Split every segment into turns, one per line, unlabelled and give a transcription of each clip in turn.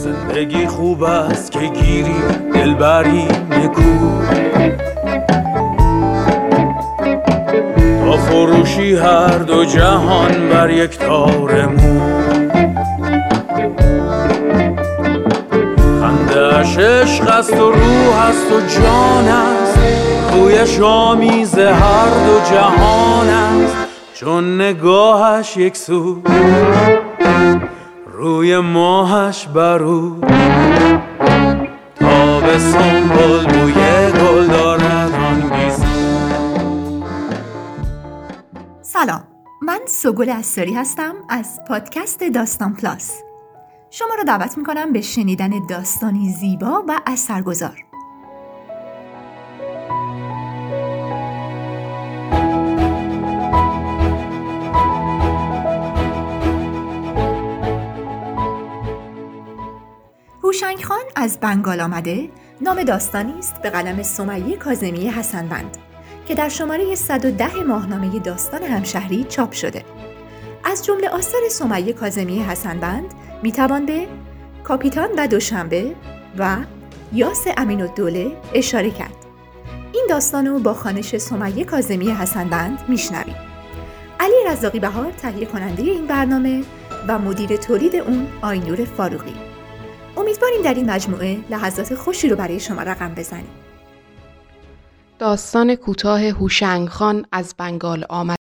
زندگی خوب است که گیری دلبری نکو. تا فروشی هر دو جهان بر یک تار مو. خنده عشق است و روح است و جان است. رویش آمیز هر دو جهان است. چون نگاهش یک سو. روی ماهش برو. تا به سنبول بوی گل دارد
سلام من سگل استاری هستم از پادکست داستان پلاس. شما رو دعوت می‌کنم به شنیدن داستانی زیبا و اثرگذار. هوشنگ خان از بنگال آمده نام داستانی است به قلم سمیه کازمی حسنبند که در شماره 110 ماهنامه داستان همشهری چاپ شده. از جمله آثار سمیه کازمی حسنبند می‌توان به کاپیتان و دوشنبه و یاس امین الدوله اشاره کرد. این داستان رو با خانش سمیه کازمی حسنبند میشنویم. علی رزاقی بهار تهیه کننده این برنامه و مدیر تولید اون آینور فاروقی امیدواریم در این مجموعه لحظات خوشی رو برای شما رقم بزنیم.
داستان کوتاه هوشنگ خان از بنگال آمد.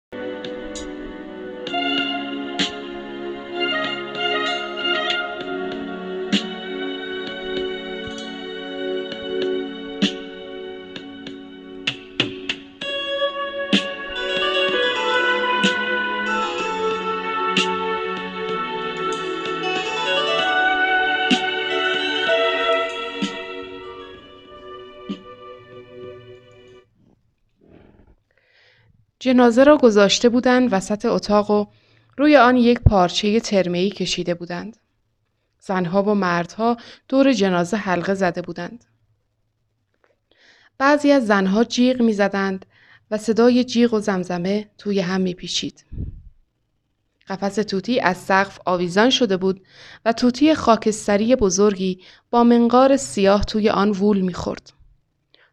جنازه را گذاشته بودند وسط اتاق و روی آن یک پارچه ترمهی کشیده بودند. زنها و مردها دور جنازه حلقه زده بودند. بعضی از زنها جیغ می زدند و صدای جیغ و زمزمه توی هم می پیچید. قفس توتی از سقف آویزان شده بود و توتی خاکستری بزرگی با منقار سیاه توی آن وول می خورد.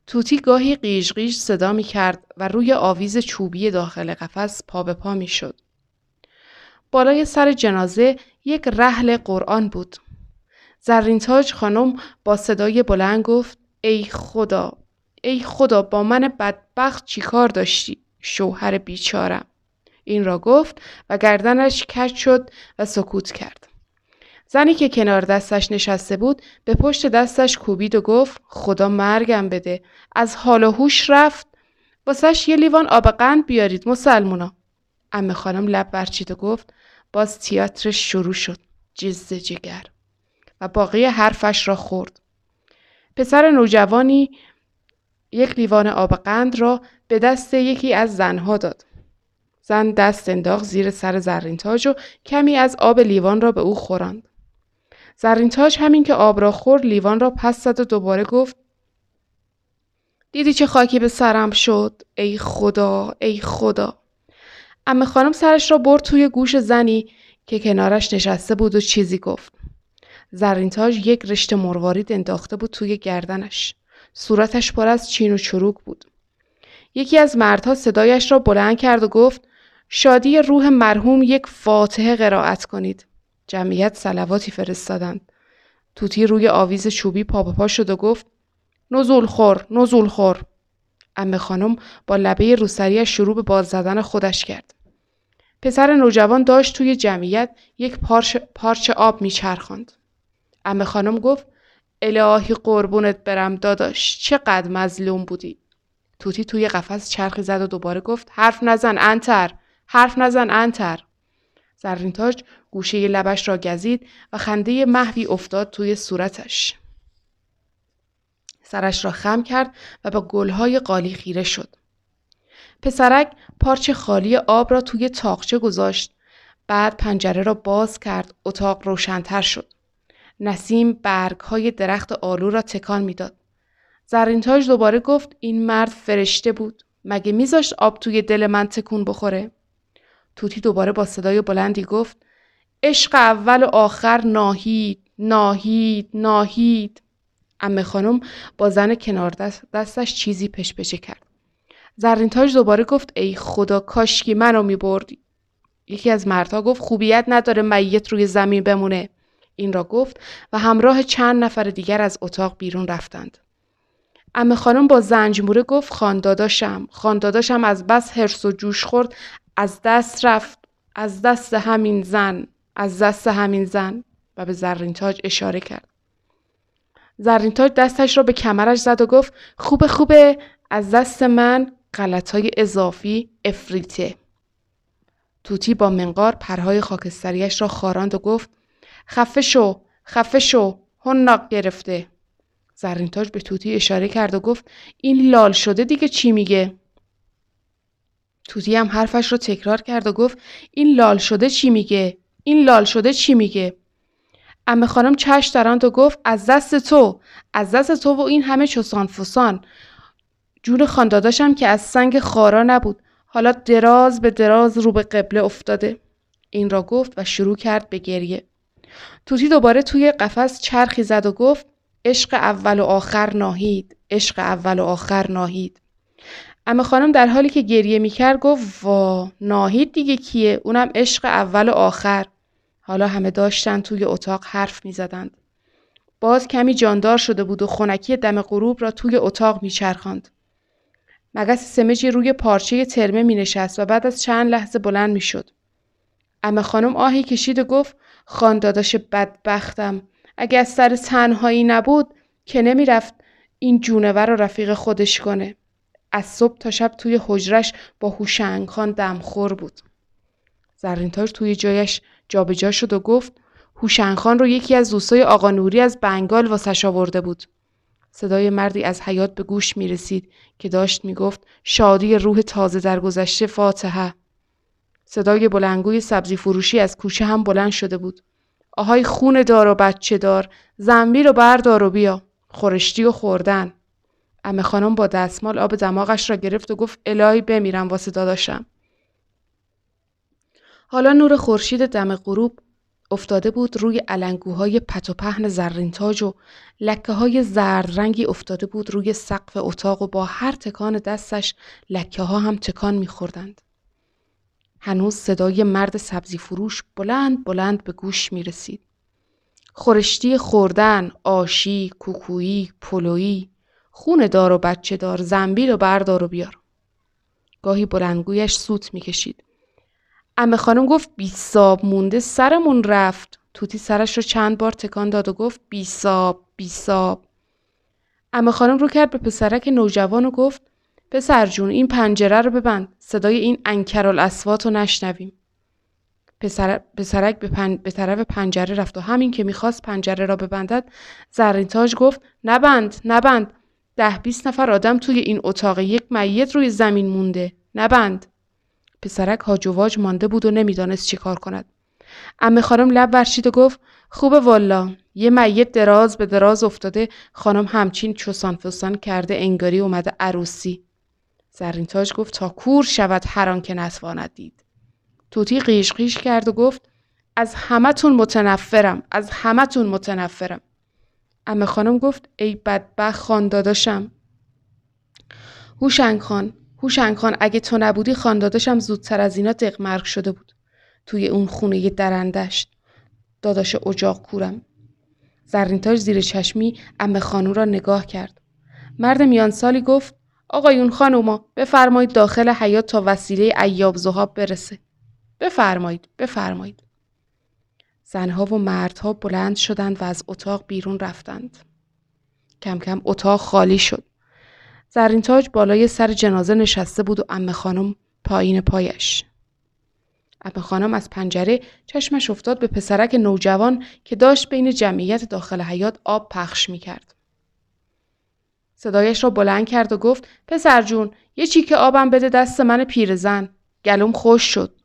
توتی گاهی قیش قیش صدا می کرد و روی آویز چوبی داخل قفس پا به پا می شد. بالای سر جنازه یک رحل قرآن بود. زرینتاج خانم با صدای بلند گفت ای خدا ای خدا با من بدبخت چی کار داشتی شوهر بیچارم این را گفت و گردنش کج شد و سکوت کرد زنی که کنار دستش نشسته بود به پشت دستش کوبید و گفت خدا مرگم بده. از حال و هوش رفت. واسش یه لیوان آب قند بیارید مسلمونا. امه خانم لب برچید و گفت باز تیاترش شروع شد جز جگر. و باقی حرفش را خورد. پسر نوجوانی یک لیوان آب قند را به دست یکی از زنها داد. زن دست انداخت زیر سر زرین تاج و کمی از آب لیوان را به او خوراند. زرین تاج همین که آب را خورد لیوان را پس زد و دوباره گفت دیدی چه خاکی به سرم شد؟ ای خدا ای خدا. امه خانم سرش را برد توی گوش زنی که کنارش نشسته بود و چیزی گفت. زرینتاج یک رشته مروارید انداخته بود توی گردنش. صورتش پر از چین و چروک بود. یکی از مردها صدایش را بلند کرد و گفت شادی روح مرحوم یک فاتحه قرائت کنید. جمعیت سلواتی فرستادند. توتی روی آویز چوبی پا پا شد و گفت نزول خور نزول خور. امه خانم با لبه روسریش شروع به باز زدن خودش کرد. پسر نوجوان داشت توی جمعیت یک پارچ, پارچ آب میچرخاند. امه خانم گفت الهی قربونت برم داداش چقدر مظلوم بودی. توتی توی قفس چرخی زد و دوباره گفت حرف نزن انتر حرف نزن انتر. زرینتاج گوشه لبش را گزید و خنده محوی افتاد توی صورتش. سرش را خم کرد و با گلهای قالی خیره شد. پسرک پارچه خالی آب را توی تاقچه گذاشت. بعد پنجره را باز کرد. اتاق روشنتر شد. نسیم برگ های درخت آلو را تکان می‌داد. زرینتاج دوباره گفت این مرد فرشته بود. مگه میذاشت آب توی دل من تکون بخوره؟ توتی دوباره با صدای بلندی گفت عشق اول و آخر ناهید ناهید ناهید. امه خانم با زن کنار دست دستش چیزی پشپشه کرد. زرین تاج دوباره گفت ای خدا کاشکی منو میبردی یکی از مردها گفت خوبیت نداره میت روی زمین بمونه. این را گفت و همراه چند نفر دیگر از اتاق بیرون رفتند. امه خانم با زنجموره گفت خانداداشم خانداداشم از بس هرس و جوش خورد. از دست رفت از دست همین زن از دست همین زن و به زرین تاج اشاره کرد. زرین تاج دستش را به کمرش زد و گفت خوبه خوبه از دست من های اضافی افریته. توتی با منقار پرهای خاکستریش را خاراند و گفت خفه شو خفه شو هنناق گرفته. زرینتاج به توتی اشاره کرد و گفت این لال شده دیگه چی میگه؟ توتی هم حرفش رو تکرار کرد و گفت این لال شده چی میگه؟ این لال شده چی میگه؟ امه خانم چش دارند و گفت از دست تو از دست تو و این همه چوسان فسان جون خانداداشم که از سنگ خارا نبود. حالا دراز به دراز رو به قبله افتاده. این را گفت و شروع کرد به گریه. توتی دوباره توی قفس چرخی زد و گفت عشق اول و آخر ناهید عشق اول و آخر ناهید. اما خانم در حالی که گریه می‌کرد گفت وا ناهید دیگه کیه اونم عشق اول و آخر حالا همه داشتن توی اتاق حرف می‌زدند باز کمی جاندار شده بود و خونکی دم غروب را توی اتاق میچرخاند مگس سمجی روی پارچه ترمه می نشست و بعد از چند لحظه بلند می شد. اما خانم آهی کشید و گفت خانداداش بدبختم اگه از سر تنهایی نبود که نمی‌رفت این جونور رو رفیق خودش کنه. از صبح تا شب توی حجرش با هوشنگ خان دمخور بود. زرینتاج توی جایش جابجا شد و گفت هوشنگ خان رو یکی از دوستای آقا نوری از بنگال واسش آورده بود. صدای مردی از حیات به گوش می رسید که داشت می گفت شادی روح تازه در گذشته فاتحه. صدای بلنگوی سبزی فروشی از کوچه هم بلند شده بود. آهای خون دار و بچه دار زنبیل و بردار و بیا خورشتی و خوردن امه خانم با دستمال آب دماغش را گرفت و گفت الهی بمیرم واسه داداشم حالا نور خورشید دم غروب افتاده بود روی علنگوهای پت و پهن زرینتاج و لکه های زرد رنگی افتاده بود روی سقف اتاق و با هر تکان دستش لکه ها هم تکان میخوردند. هنوز صدای مرد سبزی فروش بلند بلند به گوش می رسید. خورشتی خوردن، آشی، کوکویی، پلویی، خون دار و بچه دار، زنبیل و بردار و بیار. گاهی بلندگویش سوت می کشید. امه خانم گفت بیساب مونده سرمون رفت. توتی سرش رو چند بار تکان داد و گفت بیساب بیساب. امه خانم رو کرد به پسرک نوجوان و گفت پسر جون این پنجره رو ببند صدای این انکرال اسوات رو نشنویم پسر... پسرک به, پن... به طرف پنجره رفت و همین که می‌خواست پنجره را ببندد زرینتاج گفت نبند نبند ده بیست نفر آدم توی این اتاق یک میت روی زمین مونده. نبند پسرک هاج مانده بود و نمی‌دانست چی کار کند. امه خانم لب ورشید و گفت خوبه والا. یه میت دراز به دراز افتاده. خانم همچین چوسان فسان کرده انگاری اومده عروسی. زرین تاج گفت تا کور شود هر که نتواند دید. توتی قیش قیش کرد و گفت از همتون متنفرم. از همتون متنفرم. امه خانم گفت ای بدبخ خانداداشم هوشنگ خان هوشنگ خان اگه تو نبودی خانداداشم زودتر از اینا دقمرگ شده بود. توی اون خونه درندشت داداش اجاق کورم. زرینتاج زیر چشمی امه خانم را نگاه کرد. مرد میان سالی گفت آقایون خانوما بفرمایید داخل حیات تا وسیله ایاب زهاب برسه. بفرمایید بفرمایید. زنها و مردها بلند شدند و از اتاق بیرون رفتند. کم کم اتاق خالی شد. زرینتاج بالای سر جنازه نشسته بود و امه خانم پایین پایش. امه خانم از پنجره چشمش افتاد به پسرک نوجوان که داشت بین جمعیت داخل حیات آب پخش می کرد. صدایش را بلند کرد و گفت پسر جون یه چیک آبم بده دست من پیرزن گلوم خوش شد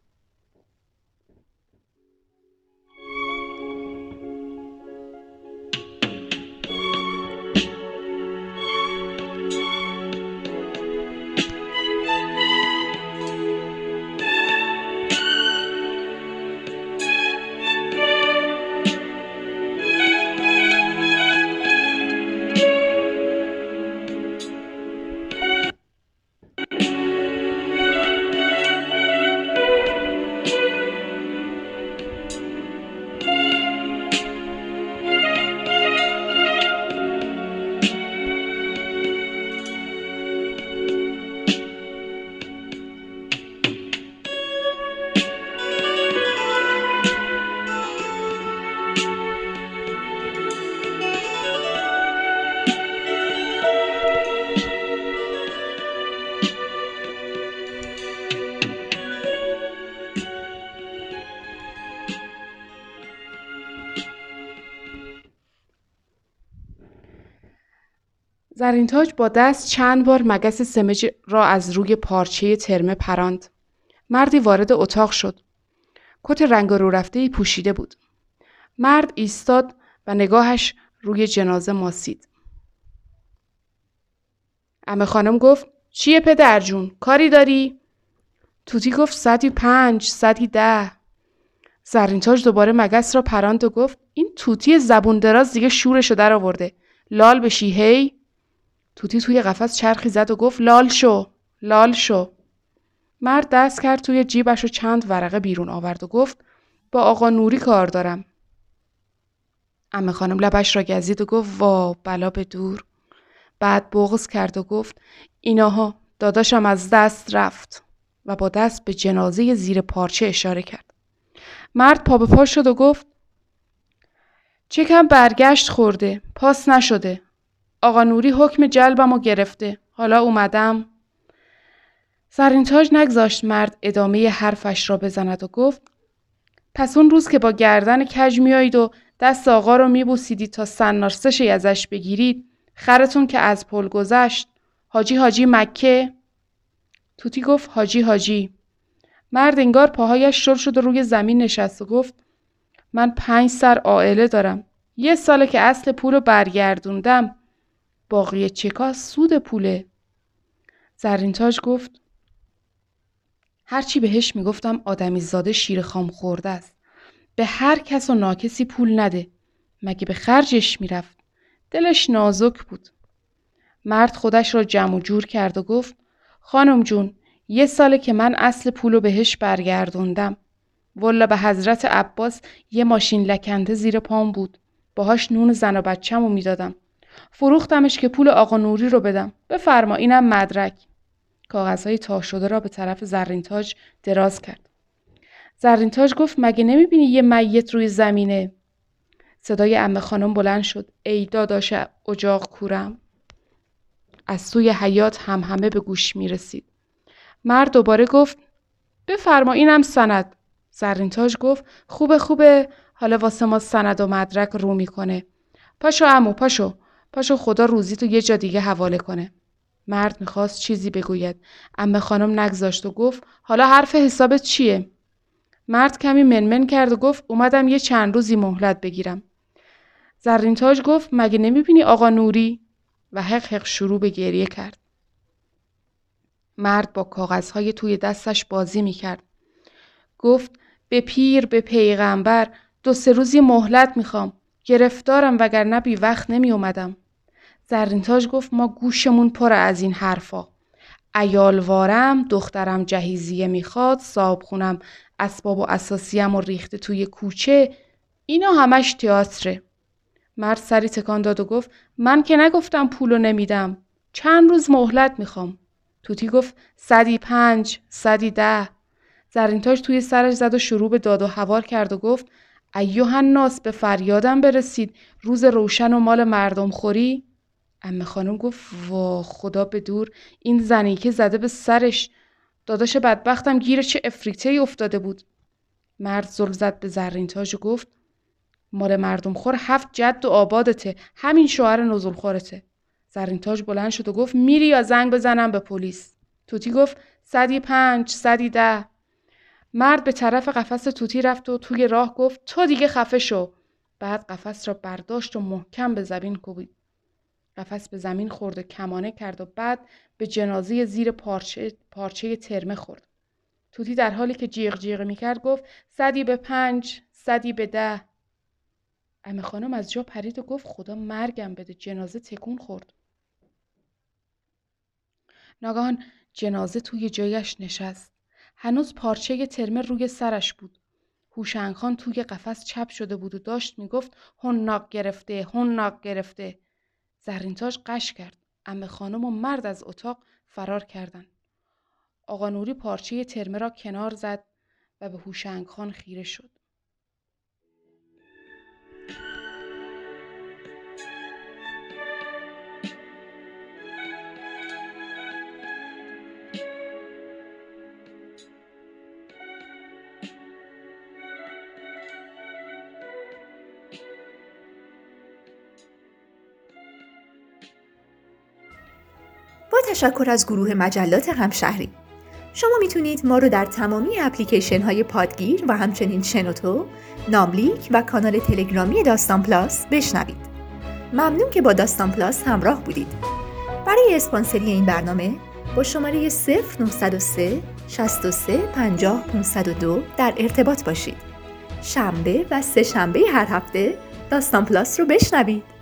زرینتاج با دست چند بار مگس سمج را از روی پارچه ترمه پراند. مردی وارد اتاق شد. کت رنگ رو رفته پوشیده بود. مرد ایستاد و نگاهش روی جنازه ماسید. امه خانم گفت چیه پدر جون؟ کاری داری؟ توتی گفت صدی پنج، صدی ده. زرینتاج دوباره مگس را پراند و گفت این توتی زبون دراز دیگه شورشو در آورده. لال بشی هی؟ توتی توی قفس چرخی زد و گفت لال شو لال شو. مرد دست کرد توی جیبش و چند ورقه بیرون آورد و گفت با آقا نوری کار دارم. امه خانم لبش را گزید و گفت وا بلا به دور. بعد بغز کرد و گفت ایناها داداشم از دست رفت. و با دست به جنازه زیر پارچه اشاره کرد. مرد پا به پا شد و گفت چکم برگشت خورده پاس نشده. آقا نوری حکم جلبم و گرفته. حالا اومدم. سرینتاج نگذاشت مرد ادامه حرفش را بزند و گفت پس اون روز که با گردن کج میایید و دست آقا رو میبوسیدید تا سنارسشی ازش بگیرید خرتون که از پل گذشت. حاجی حاجی مکه؟ توتی گفت حاجی حاجی. مرد انگار پاهایش شل شد و روی زمین نشست و گفت من پنج سر عائله دارم. یه ساله که اصل پول رو برگردوندم. باقی چکا سود پوله. زرینتاج گفت هرچی بهش می‌گفتم آدمی زاده شیر خام خورده است. به هر کس و ناکسی پول نده. مگه به خرجش می‌رفت. دلش نازک بود. مرد خودش را جمع جور کرد و گفت خانم جون یه ساله که من اصل پولو بهش برگردوندم. والا به حضرت عباس یه ماشین لکنده زیر پام بود. باهاش نون زن و بچم می‌دادم. فروختمش که پول آقا نوری رو بدم. بفرما اینم مدرک. کاغذهای تا شده را به طرف زرینتاج دراز کرد. زرینتاج گفت مگه نمی‌بینی یه میت روی زمینه؟ صدای امه خانم بلند شد. ای داداش اجاق کورم. از سوی حیات هم همه به گوش می رسید. مرد دوباره گفت بفرما اینم سند. زرینتاج گفت خوبه خوبه. حالا واسه ما سند و مدرک رو می‌کنه. پاشو امو پاشو. پاشو خدا روزی تو یه جا دیگه حواله کنه. مرد می‌خواست چیزی بگوید. امه خانم نگذاشت و گفت حالا حرف حسابت چیه؟ مرد کمی منمن کرد و گفت اومدم یه چند روزی مهلت بگیرم. زرینتاج گفت مگه نمی‌بینی آقا نوری؟ و حق حق شروع به گریه کرد. مرد با کاغذهای توی دستش بازی می‌کرد. گفت به پیر به پیغمبر دو سه روزی مهلت می‌خوام. گرفتارم وگرنه بی وقت نمی اومدم. زرینتاج گفت ما گوشمون پر از این حرفا. ایالوارم دخترم جهیزیه می‌خواد صاحب خونم اسباب و اساسیم و ریخته توی کوچه. اینا همش تئاتره. مرد سری تکان داد و گفت من که نگفتم پولو نمیدم. چند روز مهلت می‌خوام. توتی گفت صدی پنج صدی ده. زرینتاج توی سرش زد و شروع به داد و هوار کرد و گفت ایوه ناس به فریادم برسید. روز روشن و مال مردم خوری؟ امه خانم گفت وا خدا به دور. این زنی که زده به سرش. داداش بدبختم گیر چه افریته افتاده بود. مرد زل زد به زرین تاج و گفت مال مردم خور هفت جد و آبادته. همین شوهر نزول خورته. زرین تاج بلند شد و گفت میری یا زنگ بزنم به پلیس؟ توتی گفت صدی پنج صدی ده. مرد به طرف قفس توتی رفت و توی راه گفت تو دیگه خفه شو. بعد قفس را برداشت و محکم به زمین کوبید. قفس به زمین خورد و کمانه کرد و بعد به جنازه زیر پارچه, پارچه ترمه خورد. توتی در حالی که جیغ جیغ می‌کرد گفت صدی به پنج صدی به ده. امه خانم از جا پرید و گفت خدا مرگم بده. جنازه تکون خورد. ناگهان جنازه توی جایش نشست. هنوز پارچه ترمه روی سرش بود. هوشنگ خان توی قفس چپ شده بود و داشت می‌گفت هنناک گرفته هنناک گرفته. زرینتاج قش کرد. امه خانم و مرد از اتاق فرار کردند. آقا نوری پارچه ترمه را کنار زد و به هوشنگ خان خیره شد.
تشکر از گروه مجلات همشهری شما می‌تونید ما رو در تمامی اپلیکیشن های پادگیر و همچنین شنوتو، ناملیک و کانال تلگرامی داستان پلاس بشنوید. ممنون که با داستان پلاس همراه بودید. برای اسپانسری این برنامه با شماره 0903 63 50 502 در ارتباط باشید. شنبه و سه شنبه هر هفته داستان پلاس رو بشنوید.